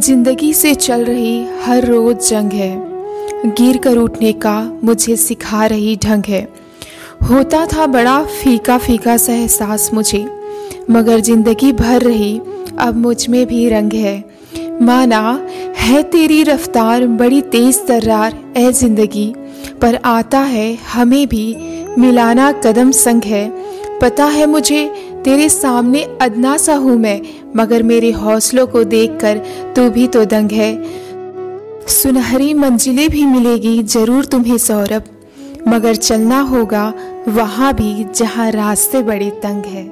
ज़िंदगी से चल रही हर रोज जंग है। गिर कर उठने का मुझे सिखा रही ढंग है। होता था बड़ा फीका फीका सा एहसास मुझे, मगर ज़िंदगी भर रही अब मुझमें भी रंग है। माना, है तेरी रफ्तार बड़ी तेज तर्रार ए ज़िंदगी। पर आता है, हमें भी मिलाना कदम संग है। पता है मुझे तेरे सामने अदना सा हूँ मैं, मगर मेरे हौसलों को देखकर तू भी तो दंग है। सुनहरी मंजिलें भी मिलेगी ज़रूर तुम्हें सौरभ, मगर चलना होगा वहाँ भी जहाँ रास्ते बड़े तंग है।